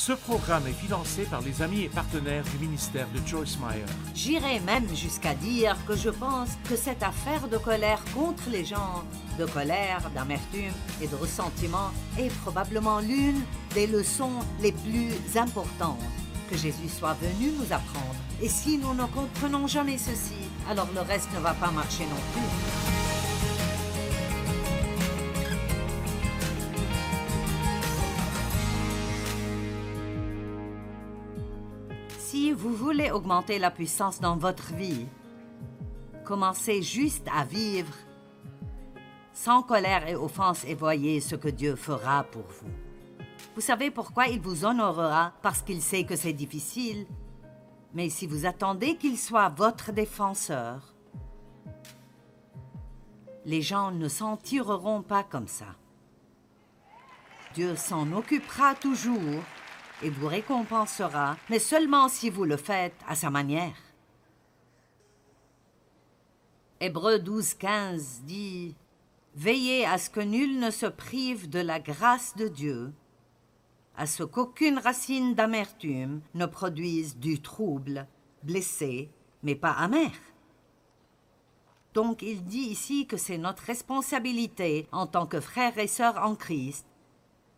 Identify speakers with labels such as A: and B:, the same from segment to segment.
A: Ce programme est financé par les amis et partenaires du ministère de Joyce Meyer.
B: J'irais même jusqu'à dire que je pense que cette affaire de colère contre les gens, de colère, d'amertume et de ressentiment est probablement l'une des leçons les plus importantes que Jésus soit venu nous apprendre. Et si nous ne comprenons jamais ceci, alors le reste ne va pas marcher non plus. Vous voulez augmenter la puissance dans votre vie, commencez juste à vivre sans colère et offense et voyez ce que Dieu fera pour vous. Vous savez pourquoi il vous honorera? Parce qu'il sait que c'est difficile. Mais si vous attendez qu'il soit votre défenseur, les gens ne s'en tireront pas comme ça. Dieu s'en occupera toujours et vous récompensera, mais seulement si vous le faites à sa manière. Hébreu 12, 15 dit Veillez à ce que nul ne se prive de la grâce de Dieu, à ce qu'aucune racine d'amertume ne produise du trouble, blessé, mais pas amer. Donc il dit ici que c'est notre responsabilité en tant que frères et sœurs en Christ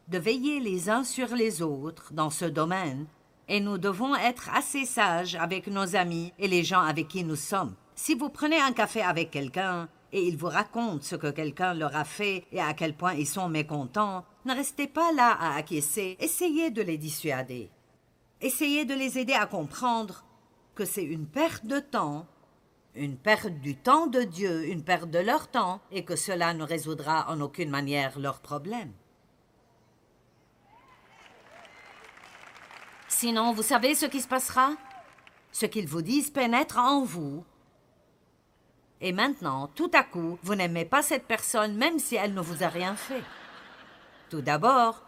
B: de veiller les uns sur les autres dans ce domaine, et nous devons être assez sages avec nos amis et les gens avec qui nous sommes. Si vous prenez un café avec quelqu'un et il vous raconte ce que quelqu'un leur a fait et à quel point ils sont mécontents, ne restez pas là à acquiescer, essayez de les dissuader. Essayez de les aider à comprendre que c'est une perte de temps, une perte du temps de Dieu, une perte de leur temps, et que cela ne résoudra en aucune manière leurs problèmes. Sinon, vous savez ce qui se passera? Ce qu'ils vous disent pénètre en vous. Et maintenant, tout à coup, vous n'aimez pas cette personne même si elle ne vous a rien fait. Tout d'abord,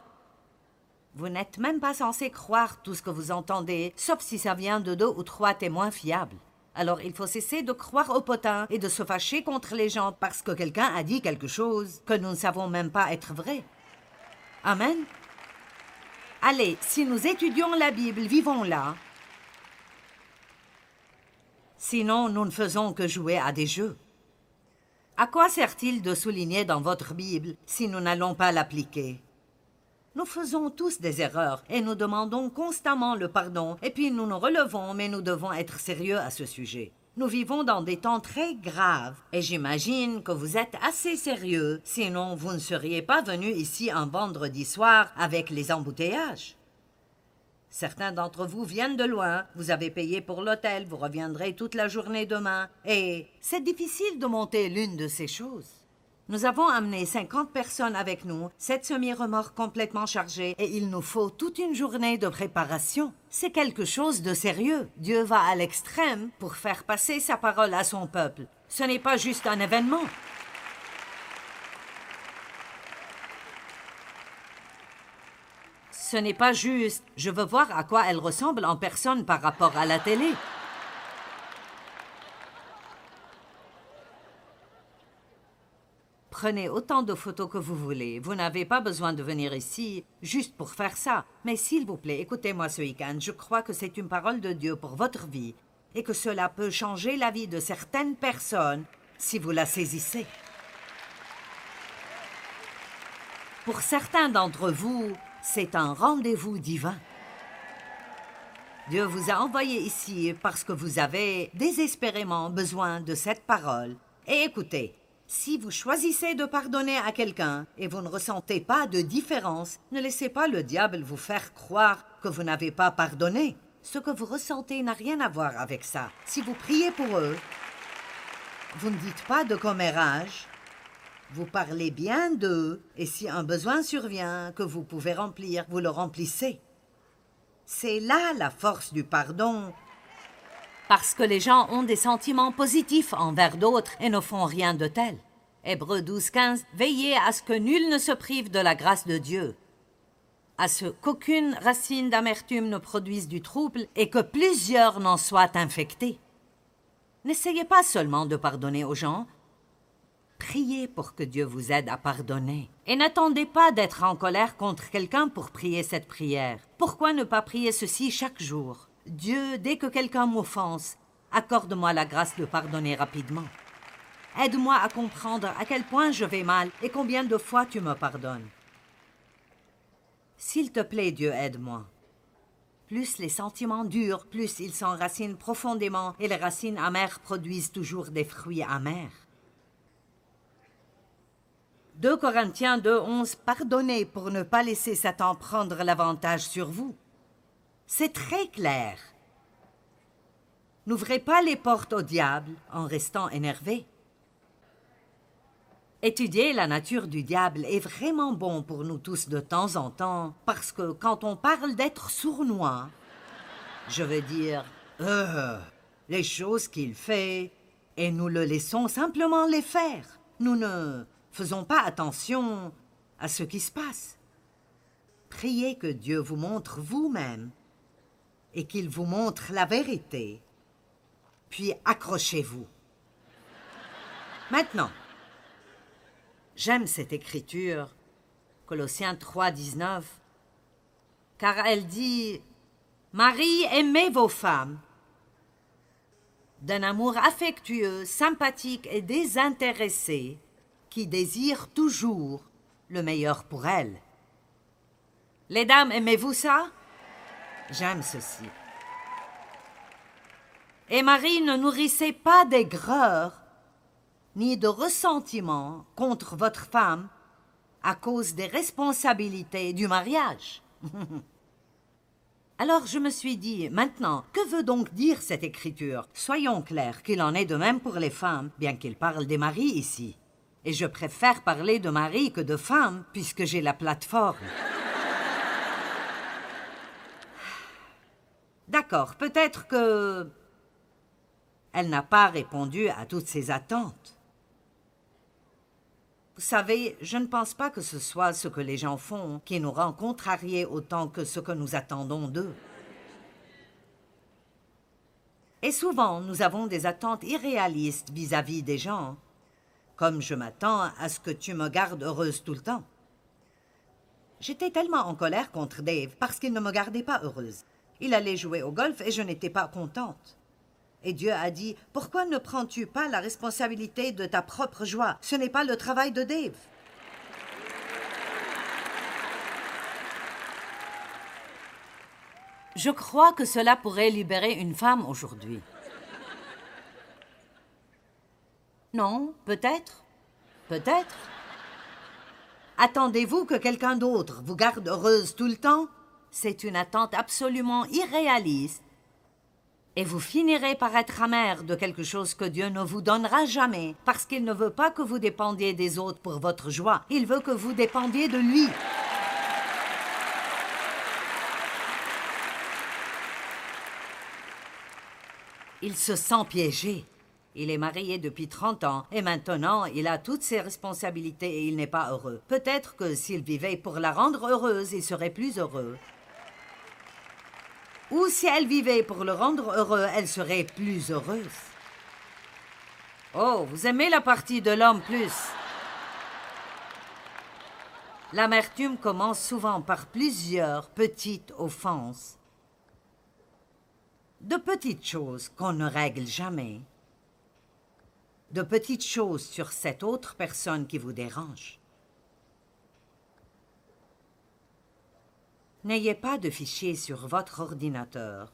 B: vous n'êtes même pas censé croire tout ce que vous entendez, sauf si ça vient de deux ou trois témoins fiables. Alors il faut cesser de croire au potin et de se fâcher contre les gens parce que quelqu'un a dit quelque chose que nous ne savons même pas être vrai. Amen. Allez, si nous étudions la Bible, vivons-la. Sinon, nous ne faisons que jouer à des jeux. À quoi sert-il de souligner dans votre Bible si nous n'allons pas l'appliquer? Nous faisons tous des erreurs et nous demandons constamment le pardon, et puis nous nous relevons, mais nous devons être sérieux à ce sujet. Nous vivons dans des temps très graves et j'imagine que vous êtes assez sérieux, sinon vous ne seriez pas venu ici un vendredi soir avec les embouteillages. Certains d'entre vous viennent de loin, vous avez payé pour l'hôtel, vous reviendrez toute la journée demain, et c'est difficile de monter l'une de ces choses. Nous avons amené 50 personnes avec nous, sept semi-remorques complètement chargées, et il nous faut toute une journée de préparation. C'est quelque chose de sérieux. Dieu va à l'extrême pour faire passer sa parole à son peuple. Ce n'est pas juste un événement. Ce n'est pas juste. Je veux voir à quoi elle ressemble en personne par rapport à la télé. Prenez autant de photos que vous voulez. Vous n'avez pas besoin de venir ici juste pour faire ça. Mais s'il vous plaît, écoutez-moi ce week-end. Je crois que c'est une parole de Dieu pour votre vie et que cela peut changer la vie de certaines personnes si vous la saisissez. Pour certains d'entre vous, c'est un rendez-vous divin. Dieu vous a envoyé ici parce que vous avez désespérément besoin de cette parole. Et écoutez, si vous choisissez de pardonner à quelqu'un et vous ne ressentez pas de différence, ne laissez pas le diable vous faire croire que vous n'avez pas pardonné. Ce que vous ressentez n'a rien à voir avec ça. Si vous priez pour eux, vous ne dites pas de commérage, vous parlez bien d'eux, et si un besoin survient que vous pouvez remplir, vous le remplissez. C'est là la force du pardon parce que les gens ont des sentiments positifs envers d'autres et ne font rien de tel. Hébreu 12, 15. Veillez à ce que nul ne se prive de la grâce de Dieu, à ce qu'aucune racine d'amertume ne produise du trouble et que plusieurs n'en soient infectés. N'essayez pas seulement de pardonner aux gens, Priez pour que Dieu vous aide à pardonner. Et n'attendez pas d'être en colère contre quelqu'un pour prier cette prière. Pourquoi ne pas prier ceci chaque jour? Dieu, dès que quelqu'un m'offense, accorde-moi la grâce de pardonner rapidement. Aide-moi à comprendre à quel point je vais mal et combien de fois tu me pardonnes. S'il te plaît, Dieu, aide-moi. Plus les sentiments durent, plus ils s'enracinent profondément, et les racines amères produisent toujours des fruits amers. 2 Corinthiens 2, 11 Pardonnez pour ne pas laisser Satan prendre l'avantage sur vous. C'est très clair. N'ouvrez pas les portes au diable en restant énervé. Étudier la nature du diable est vraiment bon pour nous tous de temps en temps, parce que quand on parle d'être sournois, je veux dire, euh, les choses qu'il fait, et nous le laissons simplement les faire. Nous ne faisons pas attention à ce qui se passe. Priez que Dieu vous montre vous-même et qu'il vous montre la vérité. Puis accrochez-vous. Maintenant, J'aime cette écriture, Colossiens 3, 19, car elle dit Marie, aimez vos femmes d'un amour affectueux, sympathique et désintéressé, qui désire toujours le meilleur pour elles. Les dames, aimez-vous ça? J'aime ceci. Et Marie, ne nourrissez pas d'aigreur ni de ressentiment contre votre femme à cause des responsabilités du mariage. Alors je me suis dit, maintenant, que veut donc dire cette écriture? Soyons clairs qu'il en est de même pour les femmes, bien qu'il parle des maris ici. Et je préfère parler de mari que de femme, puisque j'ai la plateforme. D'accord, peut-être que... Elle n'a pas répondu à toutes ses attentes. Vous savez, je ne pense pas que ce soit ce que les gens font qui nous rend contrariés autant que ce que nous attendons d'eux. Et souvent, nous avons des attentes irréalistes vis-à-vis des gens, comme je m'attends à ce que tu me gardes heureuse tout le temps. J'étais tellement en colère contre Dave parce qu'il ne me gardait pas heureuse. Il allait jouer au golf et je n'étais pas contente. Et Dieu a dit, Pourquoi ne prends-tu pas la responsabilité de ta propre joie? Ce n'est pas le travail de Dave. Je crois que cela pourrait libérer une femme aujourd'hui. Non, peut-être. Peut-être. Attendez-vous que quelqu'un d'autre vous garde heureuse tout le temps? C'est une attente absolument irréaliste et vous finirez par être amer de quelque chose que Dieu ne vous donnera jamais, parce qu'il ne veut pas que vous dépendiez des autres pour votre joie, il veut que vous dépendiez de lui. Il se sent piégé. Il est marié depuis 30 ans et maintenant il a toutes ses responsabilités et il n'est pas heureux. Peut-être que s'il vivait pour la rendre heureuse, il serait plus heureux. Ou si elle vivait pour le rendre heureux, elle serait plus heureuse. Oh, vous aimez la partie de l'homme plus L'amertume commence souvent par plusieurs petites offenses. De petites choses qu'on ne règle jamais. De petites choses sur cette autre personne qui vous dérange. N'ayez pas de fichier sur votre ordinateur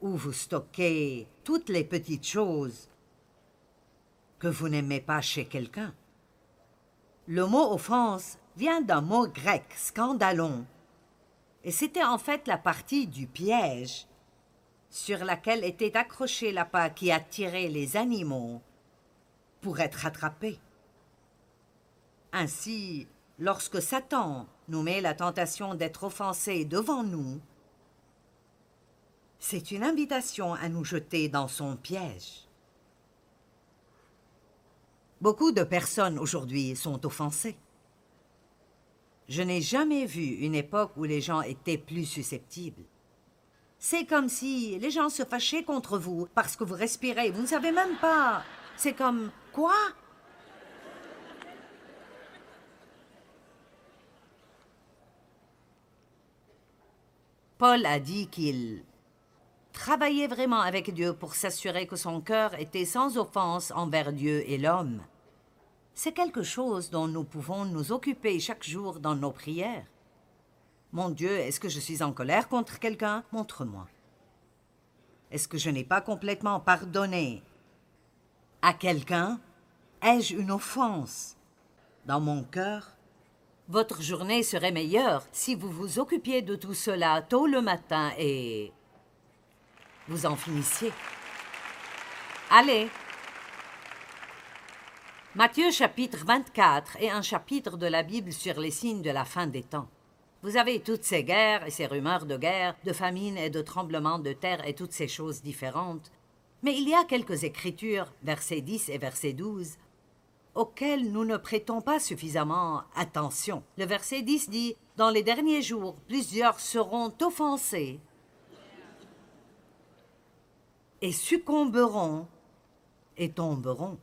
B: où vous stockez toutes les petites choses que vous n'aimez pas chez quelqu'un. Le mot offense vient d'un mot grec, scandalon, et c'était en fait la partie du piège sur laquelle était accrochée la l'appât qui attirait les animaux pour être attrapés. Ainsi, lorsque Satan nous met la tentation d'être offensé devant nous, c'est une invitation à nous jeter dans son piège. Beaucoup de personnes aujourd'hui sont offensées. Je n'ai jamais vu une époque où les gens étaient plus susceptibles. C'est comme si les gens se fâchaient contre vous parce que vous respirez. Vous ne savez même pas. C'est comme quoi? Paul a dit qu'il travaillait vraiment avec Dieu pour s'assurer que son cœur était sans offense envers Dieu et l'homme. C'est quelque chose dont nous pouvons nous occuper chaque jour dans nos prières. Mon Dieu, est-ce que je suis en colère contre quelqu'un? Montre-moi. Est-ce que je n'ai pas complètement pardonné à quelqu'un? Ai-je une offense dans mon cœur? Votre journée serait meilleure si vous vous occupiez de tout cela tôt le matin et vous en finissiez. Allez. Matthieu chapitre 24 est un chapitre de la Bible sur les signes de la fin des temps. Vous avez toutes ces guerres et ces rumeurs de guerre, de famine et de tremblements de terre et toutes ces choses différentes. Mais il y a quelques écritures, versets 10 et verset 12, auxquelles nous ne prêtons pas suffisamment attention. Le verset 10 dit Dans les derniers jours, plusieurs seront offensés et succomberont et tomberont.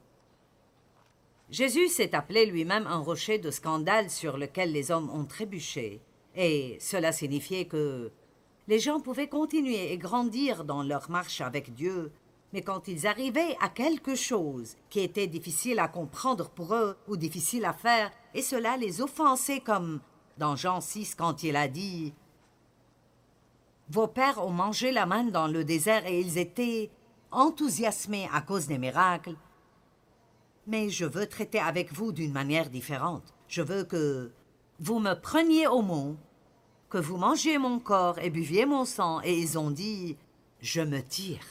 B: Jésus s'est appelé lui-même un rocher de scandale sur lequel les hommes ont trébuché, et cela signifiait que les gens pouvaient continuer et grandir dans leur marche avec Dieu, mais quand ils arrivaient à quelque chose qui était difficile à comprendre pour eux ou difficile à faire, et cela les offensait comme dans Jean 6 quand il a dit vos pères ont mangé la manne dans le désert et ils étaient enthousiasmés à cause des miracles. Mais je veux traiter avec vous d'une manière différente. Je veux que vous me preniez au mot, que vous mangiez mon corps et buviez mon sang, et ils ont dit Je me tire.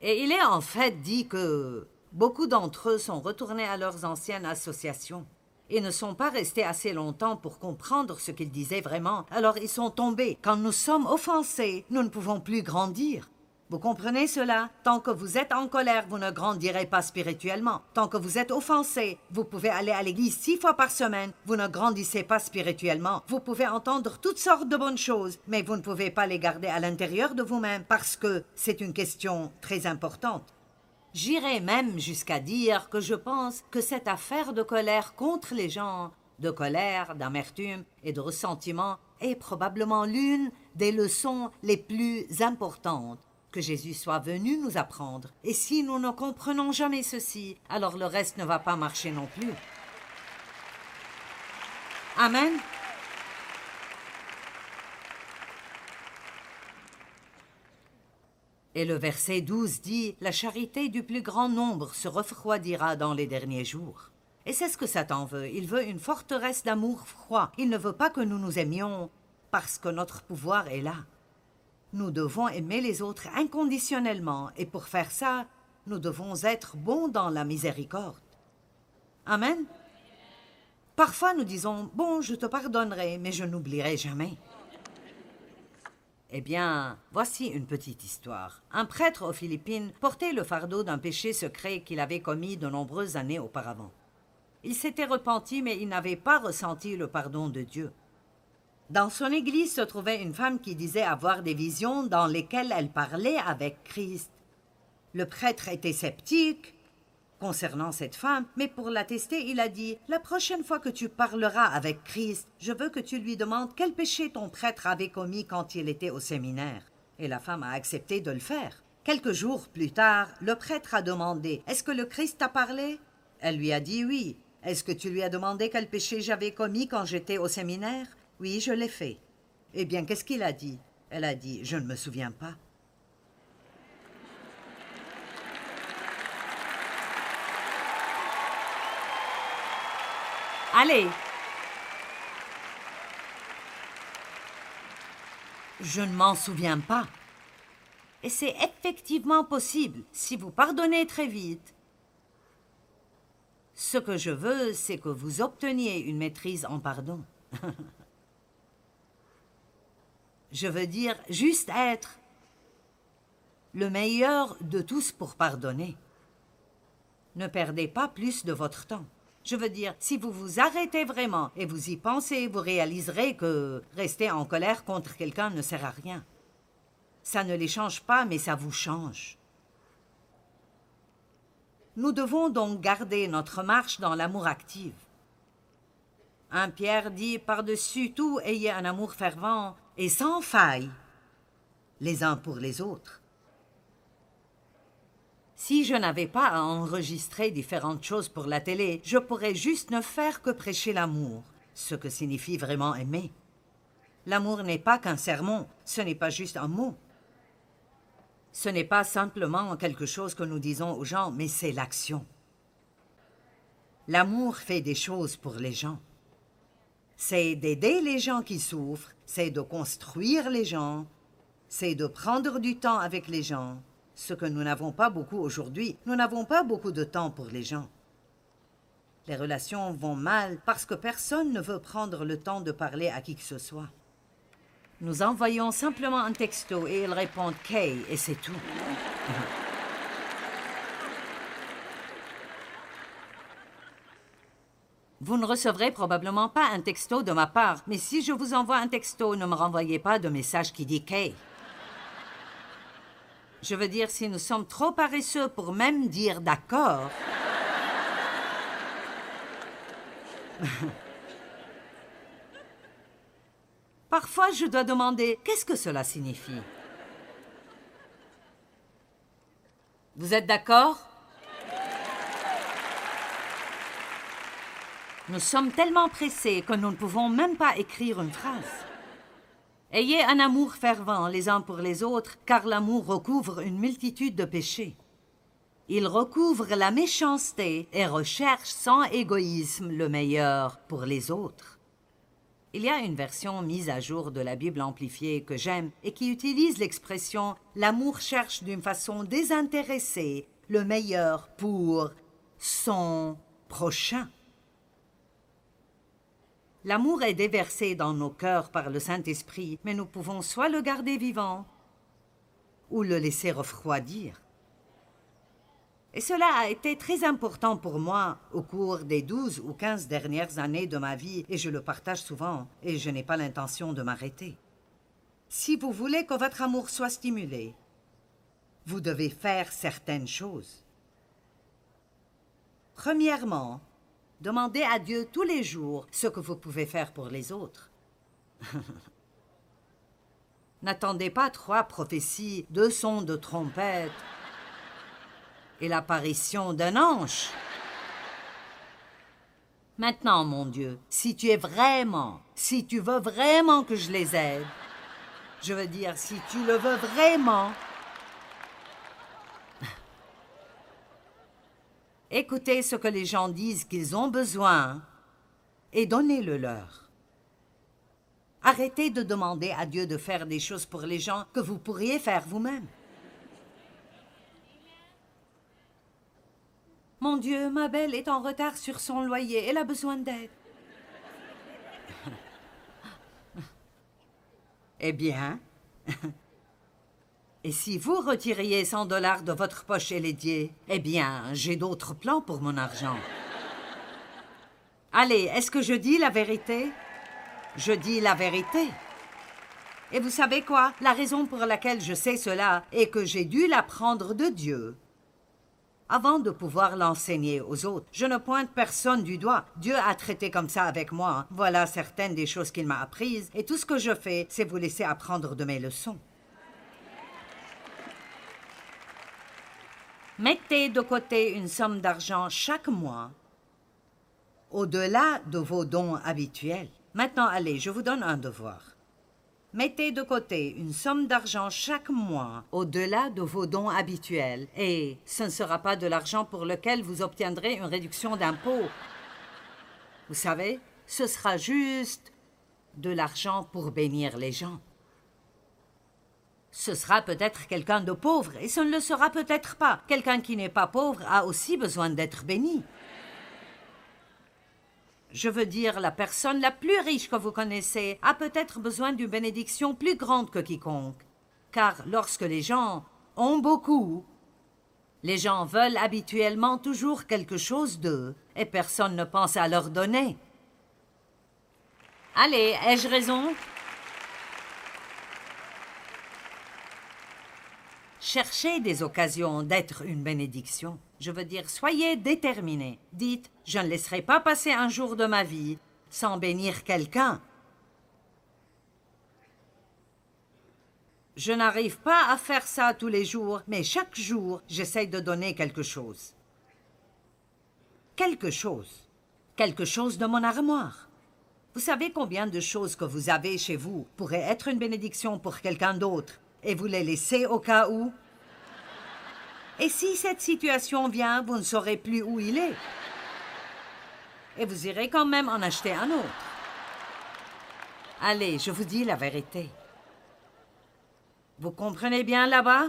B: Et il est en fait dit que beaucoup d'entre eux sont retournés à leurs anciennes associations et ne sont pas restés assez longtemps pour comprendre ce qu'ils disaient vraiment. Alors ils sont tombés. Quand nous sommes offensés, nous ne pouvons plus grandir. Vous comprenez cela? Tant que vous êtes en colère, vous ne grandirez pas spirituellement. Tant que vous êtes offensé, vous pouvez aller à l'église six fois par semaine, vous ne grandissez pas spirituellement. Vous pouvez entendre toutes sortes de bonnes choses, mais vous ne pouvez pas les garder à l'intérieur de vous-même parce que c'est une question très importante. J'irai même jusqu'à dire que je pense que cette affaire de colère contre les gens, de colère, d'amertume et de ressentiment est probablement l'une des leçons les plus importantes que Jésus soit venu nous apprendre. Et si nous ne comprenons jamais ceci, alors le reste ne va pas marcher non plus. Amen. Et le verset 12 dit La charité du plus grand nombre se refroidira dans les derniers jours. Et c'est ce que Satan veut. Il veut une forteresse d'amour froid. Il ne veut pas que nous nous aimions parce que notre pouvoir est là. Nous devons aimer les autres inconditionnellement, et pour faire ça, nous devons être bons dans la miséricorde. Amen. Parfois nous disons Bon, je te pardonnerai, mais je n'oublierai jamais. Eh bien, voici une petite histoire. Un prêtre aux Philippines portait le fardeau d'un péché secret qu'il avait commis de nombreuses années auparavant. Il s'était repenti, mais il n'avait pas ressenti le pardon de Dieu. Dans son église se trouvait une femme qui disait avoir des visions dans lesquelles elle parlait avec Christ. Le prêtre était sceptique, concernant cette femme, mais pour la tester, il a dit La prochaine fois que tu parleras avec Christ, je veux que tu lui demandes quel péché ton prêtre avait commis quand il était au séminaire. Et la femme a accepté de le faire. Quelques jours plus tard, le prêtre a demandé Est-ce que le Christ t'a parlé? Elle lui a dit oui. Est-ce que tu lui as demandé quel péché j'avais commis quand j'étais au séminaire? Oui, je l'ai fait. Eh bien, qu'est-ce qu'il a dit? Elle a dit Je ne me souviens pas. Allez. Je ne m'en souviens pas. Et c'est effectivement possible si vous pardonnez très vite. Ce que je veux, c'est que vous obteniez une maîtrise en pardon. je veux dire juste être. Le meilleur de tous pour pardonner. Ne perdez pas plus de votre temps. Je veux dire, si vous vous arrêtez vraiment et vous y pensez, vous réaliserez que rester en colère contre quelqu'un ne sert à rien. Ça ne les change pas, mais ça vous change. Nous devons donc garder notre marche dans l'amour actif. Un Pierre dit Par-dessus tout, ayez un amour fervent et sans faille les uns pour les autres. Si je n'avais pas à enregistrer différentes choses pour la télé, je pourrais juste ne faire que prêcher l'amour, ce que signifie vraiment aimer. L'amour n'est pas qu'un sermon, ce n'est pas juste un mot. Ce n'est pas simplement quelque chose que nous disons aux gens, mais c'est l'action. L'amour fait des choses pour les gens. C'est d'aider les gens qui souffrent, c'est de construire les gens, c'est de prendre du temps avec les gens, ce que nous n'avons pas beaucoup aujourd'hui. Nous n'avons pas beaucoup de temps pour les gens. Les relations vont mal parce que personne ne veut prendre le temps de parler à qui que ce soit. Nous envoyons simplement un texto et ils répondent Kay et c'est tout. Vous ne recevrez probablement pas un texto de ma part, mais si je vous envoie un texto, ne me renvoyez pas de message qui dit Kay. Je veux dire, si nous sommes trop paresseux pour même dire d'accord. Parfois, je dois demander qu'est-ce que cela signifie? Vous êtes d'accord? Nous sommes tellement pressés que nous ne pouvons même pas écrire une phrase. Ayez un amour fervent les uns pour les autres, car l'amour recouvre une multitude de péchés. Il recouvre la méchanceté et recherche sans égoïsme le meilleur pour les autres. Il y a une version mise à jour de la Bible amplifiée que j'aime et qui utilise l'expression L'amour cherche d'une façon désintéressée le meilleur pour son prochain. L'amour est déversé dans nos cœurs par le Saint-Esprit, mais nous pouvons soit le garder vivant ou le laisser refroidir. Et cela a été très important pour moi au cours des douze ou quinze dernières années de ma vie, et je le partage souvent, et je n'ai pas l'intention de m'arrêter. Si vous voulez que votre amour soit stimulé, vous devez faire certaines choses. Premièrement, demandez à Dieu tous les jours ce que vous pouvez faire pour les autres. N'attendez pas trois prophéties, deux sons de trompette, et l'apparition d'un ange. Maintenant, mon Dieu, si tu es vraiment, si tu veux vraiment que je les aide, je veux dire, si tu le veux vraiment, écoutez ce que les gens disent qu'ils ont besoin et donnez-le leur. Arrêtez de demander à Dieu de faire des choses pour les gens que vous pourriez faire vous-même. Mon Dieu, ma belle est en retard sur son loyer. Elle a besoin d'aide. eh bien. Et si vous retiriez 100 dollars de votre poche Lédier, eh bien, j'ai d'autres plans pour mon argent. Allez, est-ce que je dis la vérité? Je dis la vérité. Et vous savez quoi? La raison pour laquelle je sais cela est que j'ai dû l'apprendre de Dieu avant de pouvoir l'enseigner aux autres. Je ne pointe personne du doigt. Dieu a traité comme ça avec moi. Voilà certaines des choses qu'il m'a apprises, et tout ce que je fais, c'est vous laisser apprendre de mes leçons. Mettez de côté une somme d'argent chaque mois, au-delà de vos dons habituels. Maintenant, allez, je vous donne un devoir. Mettez de côté une somme d'argent chaque mois au-delà de vos dons habituels et ce ne sera pas de l'argent pour lequel vous obtiendrez une réduction d'impôt. Vous savez, ce sera juste de l'argent pour bénir les gens. Ce sera peut-être quelqu'un de pauvre et ce ne le sera peut-être pas. Quelqu'un qui n'est pas pauvre a aussi besoin d'être béni. Je veux dire, la personne la plus riche que vous connaissez a peut-être besoin d'une bénédiction plus grande que quiconque. Car lorsque les gens ont beaucoup, les gens veulent habituellement toujours quelque chose d'eux, et personne ne pense à leur donner. Allez, ai-je raison? Cherchez des occasions d'être une bénédiction. Je veux dire, soyez déterminés. Dites, je ne laisserai pas passer un jour de ma vie sans bénir quelqu'un. Je n'arrive pas à faire ça tous les jours, mais chaque jour, j'essaye de donner quelque chose. Quelque chose. Quelque chose de mon armoire. Vous savez combien de choses que vous avez chez vous pourraient être une bénédiction pour quelqu'un d'autre? Et vous les laissez au cas où Et si cette situation vient, vous ne saurez plus où il est. Et vous irez quand même en acheter un autre. Allez, je vous dis la vérité. Vous comprenez bien là-bas?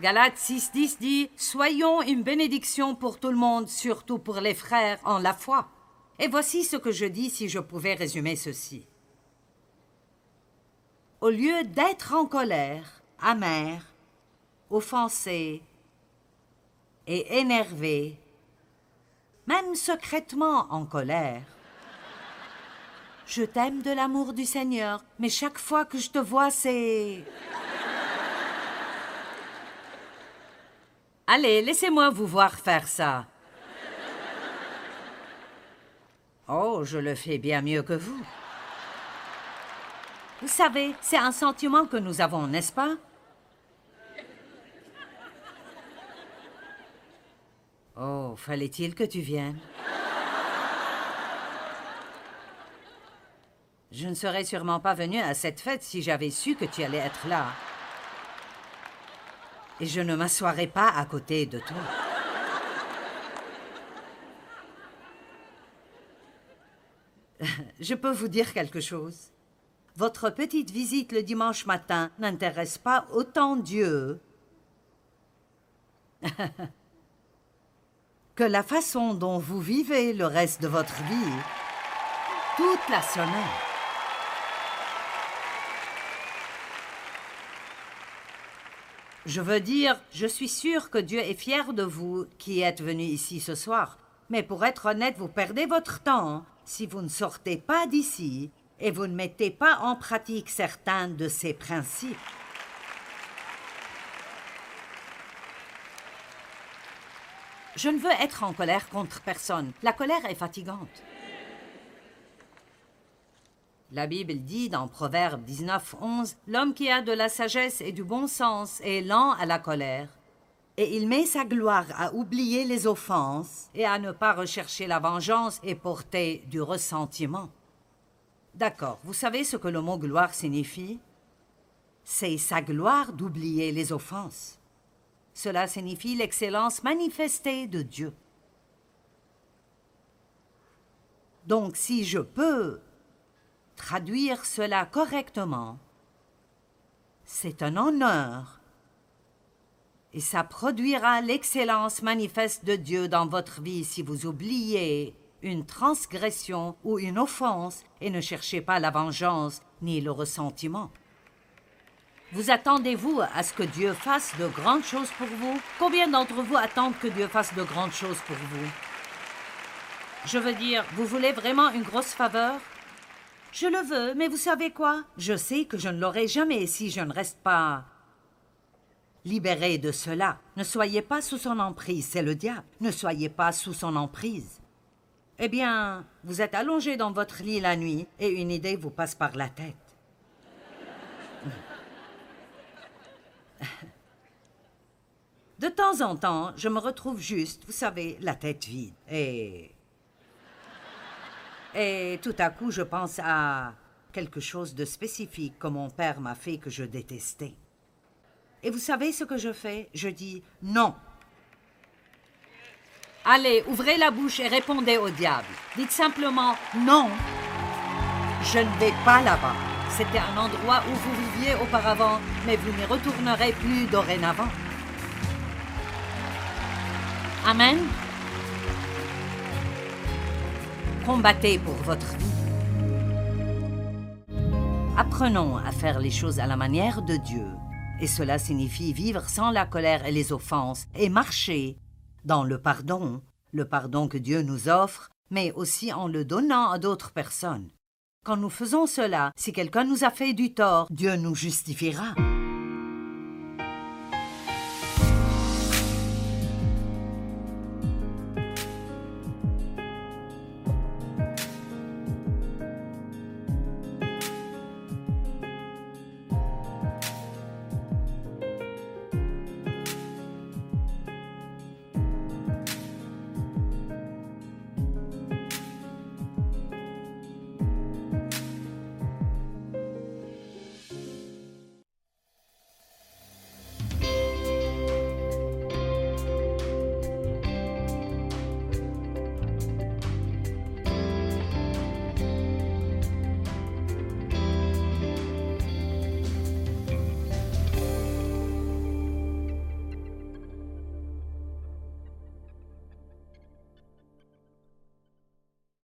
B: Galates 6.10 dit Soyons une bénédiction pour tout le monde, surtout pour les frères en la foi. Et voici ce que je dis si je pouvais résumer ceci. Au lieu d'être en colère, amer, offensé et énervé, même secrètement en colère, je t'aime de l'amour du Seigneur, mais chaque fois que je te vois, c'est... Allez, laissez-moi vous voir faire ça. Oh, je le fais bien mieux que vous. Vous savez, c'est un sentiment que nous avons, n'est-ce pas? Oh, fallait-il que tu viennes? Je ne serais sûrement pas venu à cette fête si j'avais su que tu allais être là. Et je ne m'assoirais pas à côté de toi. Je peux vous dire quelque chose. Votre petite visite le dimanche matin n'intéresse pas autant Dieu que la façon dont vous vivez le reste de votre vie toute la semaine. Je veux dire, je suis sûr que Dieu est fier de vous qui êtes venu ici ce soir. Mais pour être honnête, vous perdez votre temps si vous ne sortez pas d'ici et vous ne mettez pas en pratique certains de ces principes. Je ne veux être en colère contre personne. La colère est fatigante. La Bible dit dans Proverbe 19, 11, L'homme qui a de la sagesse et du bon sens est lent à la colère, et il met sa gloire à oublier les offenses et à ne pas rechercher la vengeance et porter du ressentiment. D'accord, vous savez ce que le mot gloire signifie? C'est sa gloire d'oublier les offenses. Cela signifie l'excellence manifestée de Dieu. Donc si je peux traduire cela correctement, c'est un honneur et ça produira l'excellence manifeste de Dieu dans votre vie si vous oubliez une transgression ou une offense et ne cherchez pas la vengeance ni le ressentiment. Vous attendez-vous à ce que Dieu fasse de grandes choses pour vous? Combien d'entre vous attendent que Dieu fasse de grandes choses pour vous? Je veux dire, vous voulez vraiment une grosse faveur? Je le veux, mais vous savez quoi? Je sais que je ne l'aurai jamais si je ne reste pas libéré de cela. Ne soyez pas sous son emprise, c'est le diable. Ne soyez pas sous son emprise. Eh bien, vous êtes allongé dans votre lit la nuit et une idée vous passe par la tête. De temps en temps, je me retrouve juste, vous savez, la tête vide. Et et tout à coup, je pense à quelque chose de spécifique que mon père m'a fait que je détestais. Et vous savez ce que je fais? Je dis non. Allez, ouvrez la bouche et répondez au diable. Dites simplement non. Je ne vais pas là-bas. C'était un endroit où vous viviez auparavant, mais vous n'y retournerez plus dorénavant. Amen. combattez pour votre vie. Apprenons à faire les choses à la manière de Dieu, et cela signifie vivre sans la colère et les offenses, et marcher dans le pardon, le pardon que Dieu nous offre, mais aussi en le donnant à d'autres personnes. Quand nous faisons cela, si quelqu'un nous a fait du tort, Dieu nous justifiera.